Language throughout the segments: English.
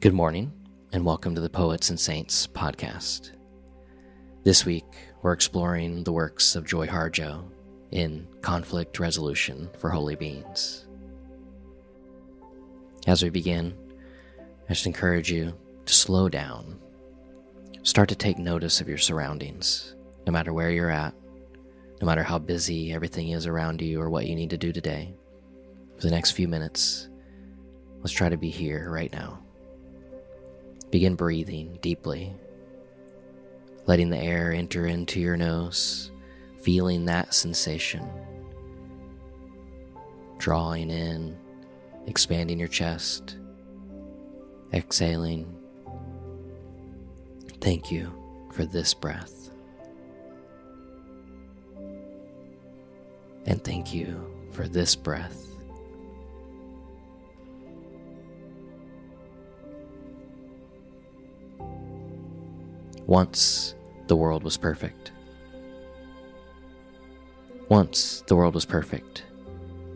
Good morning, and welcome to the Poets and Saints podcast. This week, we're exploring the works of Joy Harjo in Conflict Resolution for Holy Beings. As we begin, I just encourage you to slow down. Start to take notice of your surroundings, no matter where you're at, no matter how busy everything is around you or what you need to do today. For the next few minutes, let's try to be here right now. Begin breathing deeply, letting the air enter into your nose, feeling that sensation. Drawing in, expanding your chest, exhaling. Thank you for this breath. And thank you for this breath. Once the world was perfect. Once the world was perfect,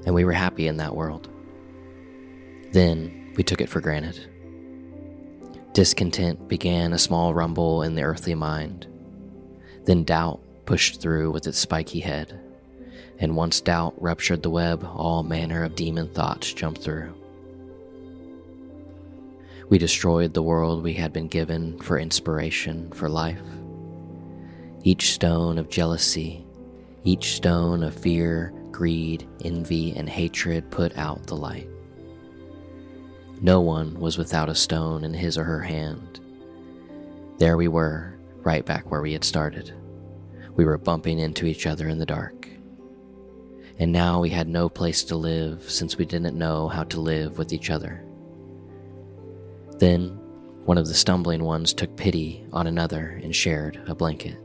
and we were happy in that world. Then we took it for granted. Discontent began a small rumble in the earthly mind. Then doubt pushed through with its spiky head. And once doubt ruptured the web, all manner of demon thoughts jumped through. We destroyed the world we had been given for inspiration for life. Each stone of jealousy, each stone of fear, greed, envy, and hatred put out the light. No one was without a stone in his or her hand. There we were, right back where we had started. We were bumping into each other in the dark. And now we had no place to live since we didn't know how to live with each other. Then one of the stumbling ones took pity on another and shared a blanket.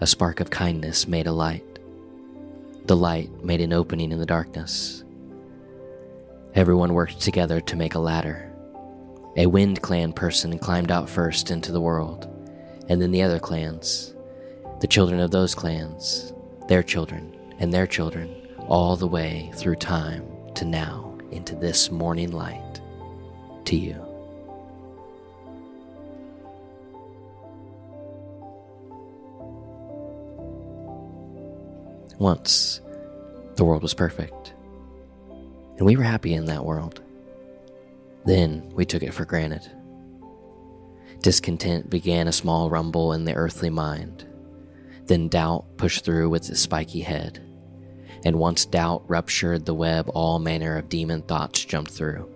A spark of kindness made a light. The light made an opening in the darkness. Everyone worked together to make a ladder. A Wind Clan person climbed out first into the world, and then the other clans, the children of those clans, their children, and their children, all the way through time to now into this morning light to you. Once, the world was perfect, and we were happy in that world. Then we took it for granted. Discontent began a small rumble in the earthly mind. Then doubt pushed through with its spiky head. And once doubt ruptured the web, all manner of demon thoughts jumped through.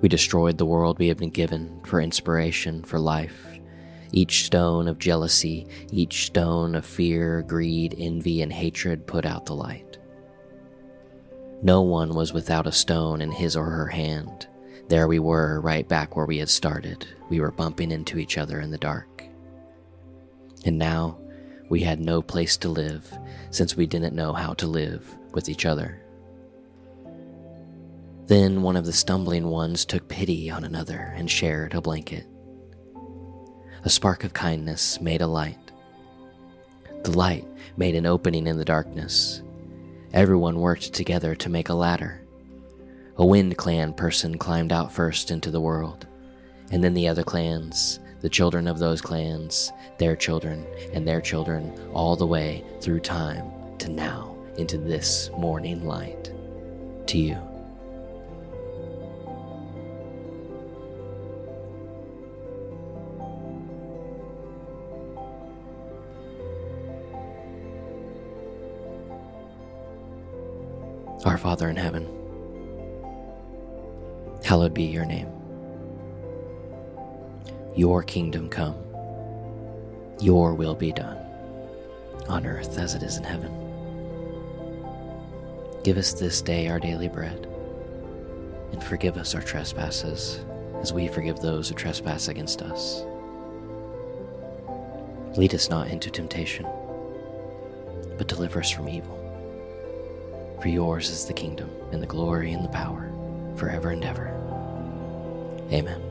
We destroyed the world we had been given for inspiration, for life. Each stone of jealousy, each stone of fear, greed, envy, and hatred put out the light. No one was without a stone in his or her hand. There we were, right back where we had started. We were bumping into each other in the dark. And now we had no place to live since we didn't know how to live with each other. Then one of the stumbling ones took pity on another and shared a blanket. A spark of kindness made a light. The light made an opening in the darkness. Everyone worked together to make a ladder. A Wind Clan person climbed out first into the world, and then the other clans, the children of those clans, their children, and their children, all the way through time to now into this morning light. To you. Our Father in heaven, hallowed be your name. Your kingdom come, your will be done, on earth as it is in heaven. Give us this day our daily bread, and forgive us our trespasses, as we forgive those who trespass against us. Lead us not into temptation, but deliver us from evil. For yours is the kingdom, and the glory, and the power, forever and ever. Amen.